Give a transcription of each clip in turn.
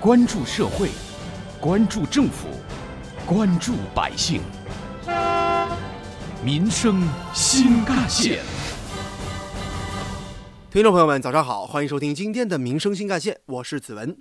关注社会，关注政府，关注百姓，民生新干线。听众朋友们，早上好，欢迎收听今天的《民生新干线》，我是子文。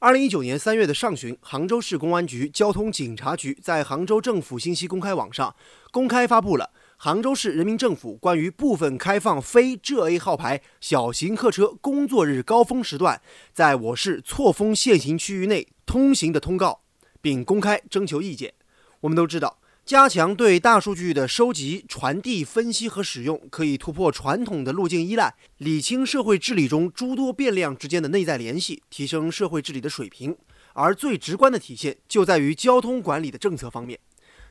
二零一九年三月的上旬，杭州市公安局交通警察局在杭州政府信息公开网上公开发布了。杭州市人民政府关于部分开放非浙 A 号牌小型客车工作日高峰时段在我市错峰限行区域内通行的通告，并公开征求意见。我们都知道，加强对大数据的收集、传递、分析和使用，可以突破传统的路径依赖，理清社会治理中诸多变量之间的内在联系，提升社会治理的水平。而最直观的体现就在于交通管理的政策方面。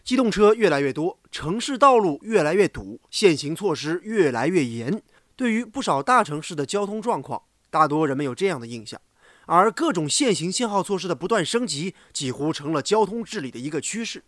机动车越来越多，城市道路越来越堵，限行措施越来越严。对于不少大城市的交通状况，大多人们有这样的印象。而各种限行限号措施的不断升级，几乎成了交通治理的一个趋势。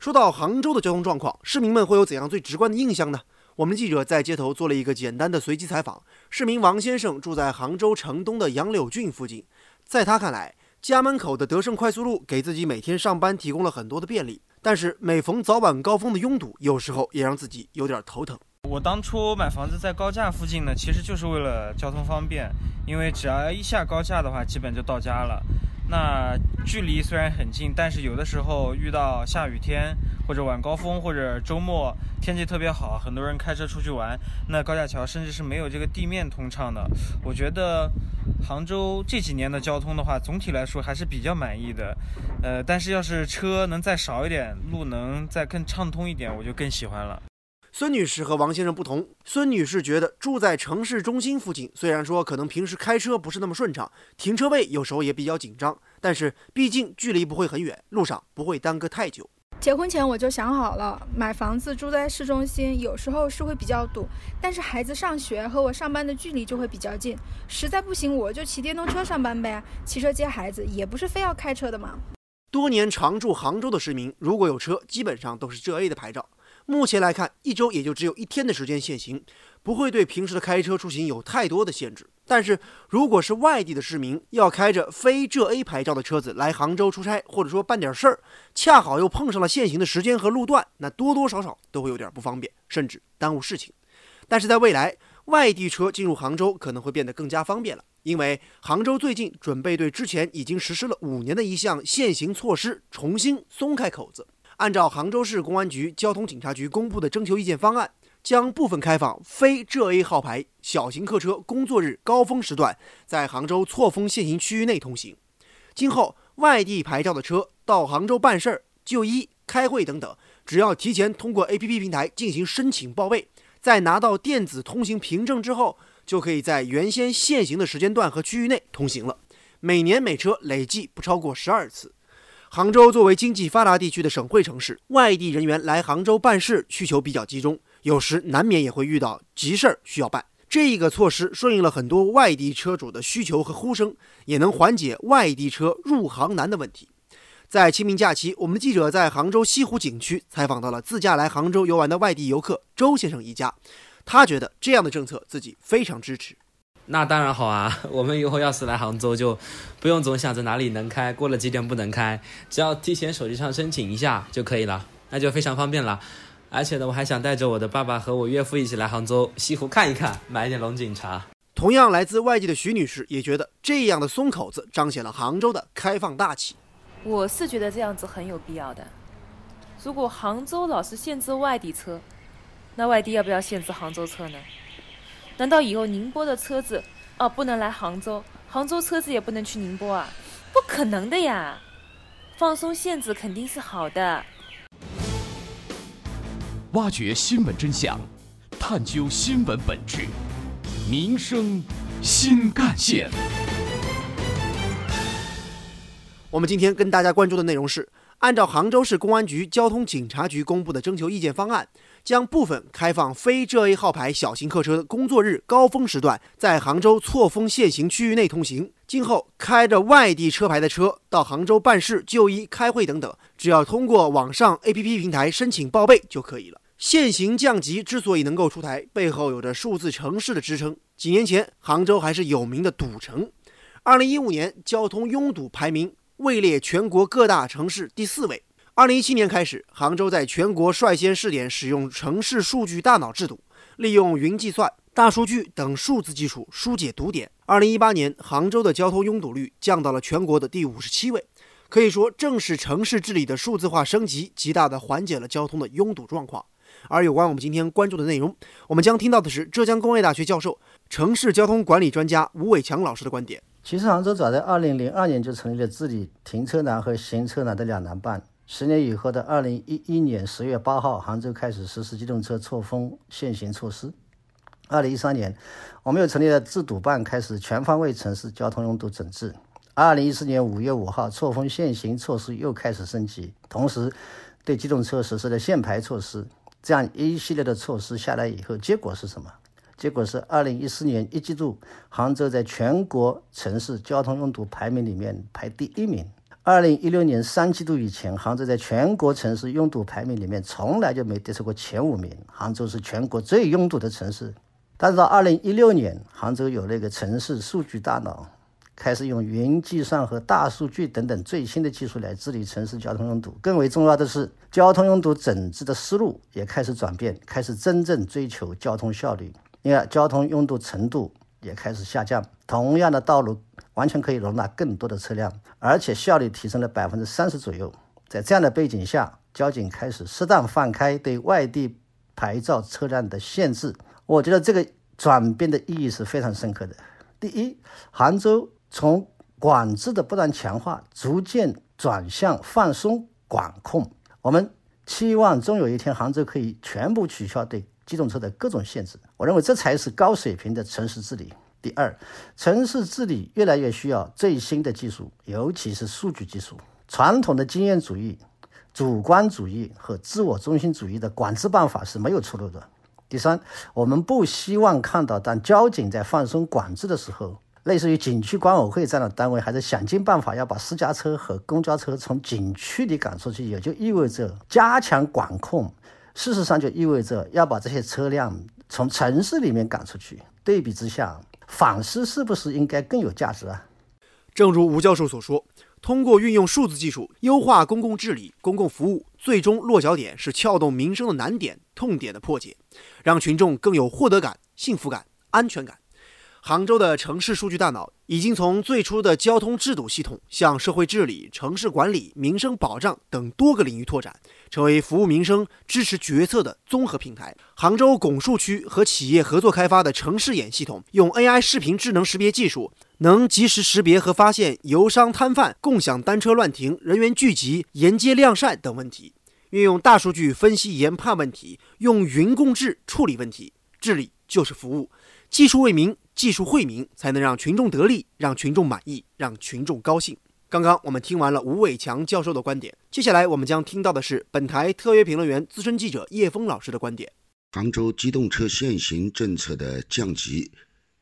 说到杭州的交通状况，市民们会有怎样最直观的印象呢？我们记者在街头做了一个简单的随机采访。市民王先生住在杭州城东的杨柳郡附近，在他看来，家门口的德胜快速路给自己每天上班提供了很多的便利。但是每逢早晚高峰的拥堵，有时候也让自己有点头疼。我当初买房子在高架附近呢，其实就是为了交通方便，因为只要一下高架的话，基本就到家了。那距离虽然很近，但是有的时候遇到下雨天或者晚高峰或者周末天气特别好，很多人开车出去玩，那高架桥甚至是没有这个地面通畅的。我觉得杭州这几年的交通的话，总体来说还是比较满意的。呃，但是要是车能再少一点，路能再更畅通一点，我就更喜欢了。孙女士和王先生不同，孙女士觉得住在城市中心附近，虽然说可能平时开车不是那么顺畅，停车位有时候也比较紧张，但是毕竟距离不会很远，路上不会耽搁太久。结婚前我就想好了，买房子住在市中心，有时候是会比较堵，但是孩子上学和我上班的距离就会比较近，实在不行我就骑电动车上班呗，骑车接孩子也不是非要开车的嘛。多年常住杭州的市民，如果有车，基本上都是浙 A 的牌照。目前来看，一周也就只有一天的时间限行，不会对平时的开车出行有太多的限制。但是，如果是外地的市民要开着非浙 A 牌照的车子来杭州出差，或者说办点事儿，恰好又碰上了限行的时间和路段，那多多少少都会有点不方便，甚至耽误事情。但是在未来，外地车进入杭州可能会变得更加方便了，因为杭州最近准备对之前已经实施了五年的一项限行措施重新松开口子。按照杭州市公安局交通警察局公布的征求意见方案，将部分开放非浙 A 号牌小型客车工作日高峰时段在杭州错峰限行区域内通行。今后，外地牌照的车到杭州办事儿、就医、开会等等，只要提前通过 APP 平台进行申请报备，在拿到电子通行凭证之后，就可以在原先限行的时间段和区域内通行了。每年每车累计不超过十二次。杭州作为经济发达地区的省会城市，外地人员来杭州办事需求比较集中，有时难免也会遇到急事儿需要办。这个措施顺应了很多外地车主的需求和呼声，也能缓解外地车入杭难的问题。在清明假期，我们的记者在杭州西湖景区采访到了自驾来杭州游玩的外地游客周先生一家，他觉得这样的政策自己非常支持。那当然好啊！我们以后要是来杭州，就不用总想着哪里能开，过了几点不能开，只要提前手机上申请一下就可以了，那就非常方便了。而且呢，我还想带着我的爸爸和我岳父一起来杭州西湖看一看，买一点龙井茶。同样来自外地的徐女士也觉得，这样的松口子彰显了杭州的开放大气。我是觉得这样子很有必要的。如果杭州老是限制外地车，那外地要不要限制杭州车呢？难道以后宁波的车子哦不能来杭州，杭州车子也不能去宁波啊？不可能的呀！放松限制肯定是好的。挖掘新闻真相，探究新闻本质，民生新干线。我们今天跟大家关注的内容是，按照杭州市公安局交通警察局公布的征求意见方案。将部分开放非浙 A 号牌小型客车工作日高峰时段在杭州错峰限行区域内通行。今后开着外地车牌的车到杭州办事、就医、开会等等，只要通过网上 APP 平台申请报备就可以了。限行降级之所以能够出台，背后有着数字城市的支撑。几年前，杭州还是有名的堵城，二零一五年交通拥堵排名位列全国各大城市第四位。二零一七年开始，杭州在全国率先试点使用城市数据大脑制度，利用云计算、大数据等数字技术疏解堵点。二零一八年，杭州的交通拥堵率降到了全国的第五十七位。可以说，正是城市治理的数字化升级，极大的缓解了交通的拥堵状况。而有关我们今天关注的内容，我们将听到的是浙江工业大学教授、城市交通管理专家吴伟强老师的观点。其实，杭州早在二零零二年就成立了治理停车难和行车难的两难办。十年以后的二零一一年十月八号，杭州开始实施机动车错峰限行措施。二零一三年，我们又成立了治堵办，开始全方位城市交通拥堵整治。二零一四年五月五号，错峰限行措施又开始升级，同时对机动车实施了限牌措施。这样一系列的措施下来以后，结果是什么？结果是二零一四年一季度，杭州在全国城市交通拥堵排名里面排第一名。二零一六年三季度以前，杭州在全国城市拥堵排名里面从来就没跌出过前五名。杭州是全国最拥堵的城市。但是到二零一六年，杭州有那个城市数据大脑，开始用云计算和大数据等等最新的技术来治理城市交通拥堵。更为重要的是，交通拥堵整治的思路也开始转变，开始真正追求交通效率。因而，交通拥堵程度也开始下降。同样的道路。完全可以容纳更多的车辆，而且效率提升了百分之三十左右。在这样的背景下，交警开始适当放开对外地牌照车辆的限制。我觉得这个转变的意义是非常深刻的。第一，杭州从管制的不断强化，逐渐转向放松管控。我们期望终有一天，杭州可以全部取消对机动车的各种限制。我认为这才是高水平的城市治理。第二，城市治理越来越需要最新的技术，尤其是数据技术。传统的经验主义、主观主义和自我中心主义的管制办法是没有出路的。第三，我们不希望看到当交警在放松管制的时候，类似于景区管委会这样的单位还是想尽办法要把私家车和公交车从景区里赶出去，也就意味着加强管控。事实上，就意味着要把这些车辆从城市里面赶出去。对比之下。反思是不是应该更有价值啊？正如吴教授所说，通过运用数字技术优化公共治理、公共服务，最终落脚点是撬动民生的难点、痛点的破解，让群众更有获得感、幸福感、安全感。杭州的城市数据大脑已经从最初的交通制堵系统，向社会治理、城市管理、民生保障等多个领域拓展，成为服务民生、支持决策的综合平台。杭州拱墅区和企业合作开发的城市眼系统，用 AI 视频智能识别技术，能及时识别和发现游商摊贩、共享单车乱停、人员聚集、沿街晾晒等问题；运用大数据分析研判问题，用云共治处理问题。治理就是服务，技术为民。技术惠民，才能让群众得利，让群众满意，让群众高兴。刚刚我们听完了吴伟强教授的观点，接下来我们将听到的是本台特约评论员、资深记者叶峰老师的观点。杭州机动车限行政策的降级，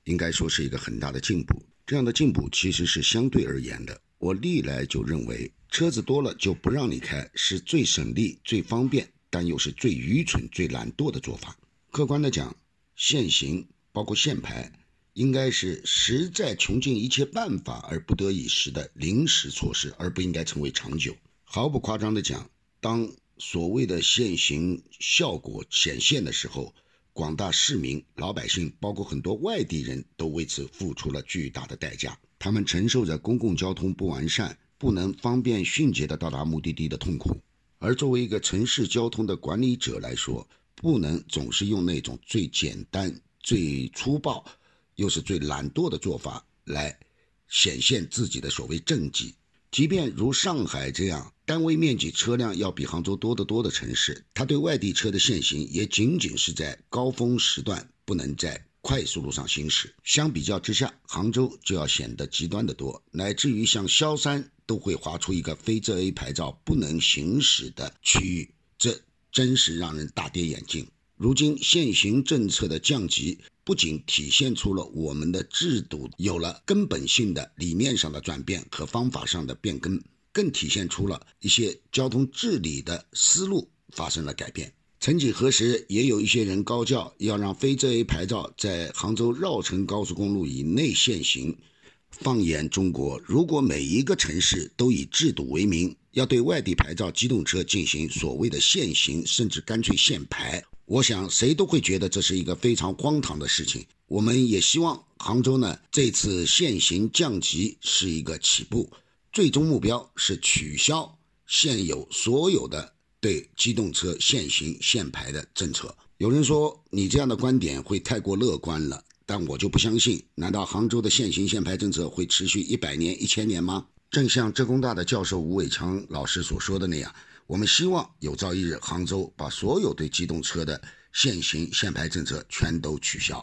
应该说是一个很大的进步。这样的进步其实是相对而言的。我历来就认为，车子多了就不让你开，是最省力、最方便，但又是最愚蠢、最懒惰的做法。客观的讲，限行包括限牌。应该是实在穷尽一切办法而不得已时的临时措施，而不应该成为长久。毫不夸张的讲，当所谓的限行效果显现的时候，广大市民、老百姓，包括很多外地人都为此付出了巨大的代价。他们承受着公共交通不完善、不能方便迅捷地到达目的地的痛苦。而作为一个城市交通的管理者来说，不能总是用那种最简单、最粗暴。又是最懒惰的做法来显现自己的所谓政绩。即便如上海这样单位面积车辆要比杭州多得多的城市，它对外地车的限行也仅仅是在高峰时段不能在快速路上行驶。相比较之下，杭州就要显得极端的多，乃至于像萧山都会划出一个非浙 A 牌照不能行驶的区域，这真是让人大跌眼镜。如今限行政策的降级。不仅体现出了我们的制度有了根本性的理念上的转变和方法上的变更，更体现出了一些交通治理的思路发生了改变。曾几何时，也有一些人高叫要让非浙 A 牌照在杭州绕城高速公路以内限行，放眼中国，如果每一个城市都以制度为名，要对外地牌照机动车进行所谓的限行，甚至干脆限牌，我想谁都会觉得这是一个非常荒唐的事情。我们也希望杭州呢这次限行降级是一个起步，最终目标是取消现有所有的对机动车限行限牌的政策。有人说你这样的观点会太过乐观了。但我就不相信，难道杭州的限行限牌政策会持续一百年、一千年吗？正像浙工大的教授吴伟强老师所说的那样，我们希望有朝一日杭州把所有对机动车的限行限牌政策全都取消。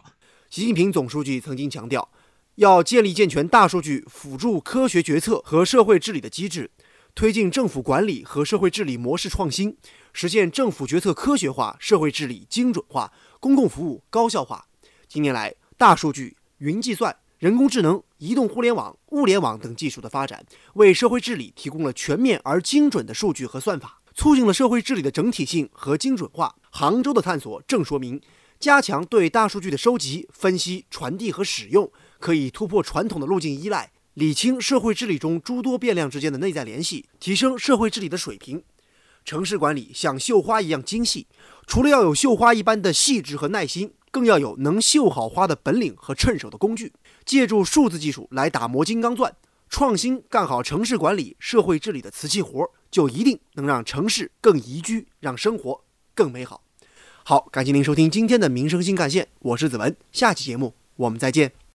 习近平总书记曾经强调，要建立健全大数据辅助科学决策和社会治理的机制，推进政府管理和社会治理模式创新，实现政府决策科学化、社会治理精准化、公共服务高效化。近年来，大数据、云计算、人工智能、移动互联网、物联网等技术的发展，为社会治理提供了全面而精准的数据和算法，促进了社会治理的整体性和精准化。杭州的探索正说明，加强对大数据的收集、分析、传递和使用，可以突破传统的路径依赖，理清社会治理中诸多变量之间的内在联系，提升社会治理的水平。城市管理像绣花一样精细，除了要有绣花一般的细致和耐心。更要有能绣好花的本领和趁手的工具，借助数字技术来打磨金刚钻，创新干好城市管理、社会治理的瓷器活，就一定能让城市更宜居，让生活更美好。好，感谢您收听今天的民生新干线，我是子文，下期节目我们再见。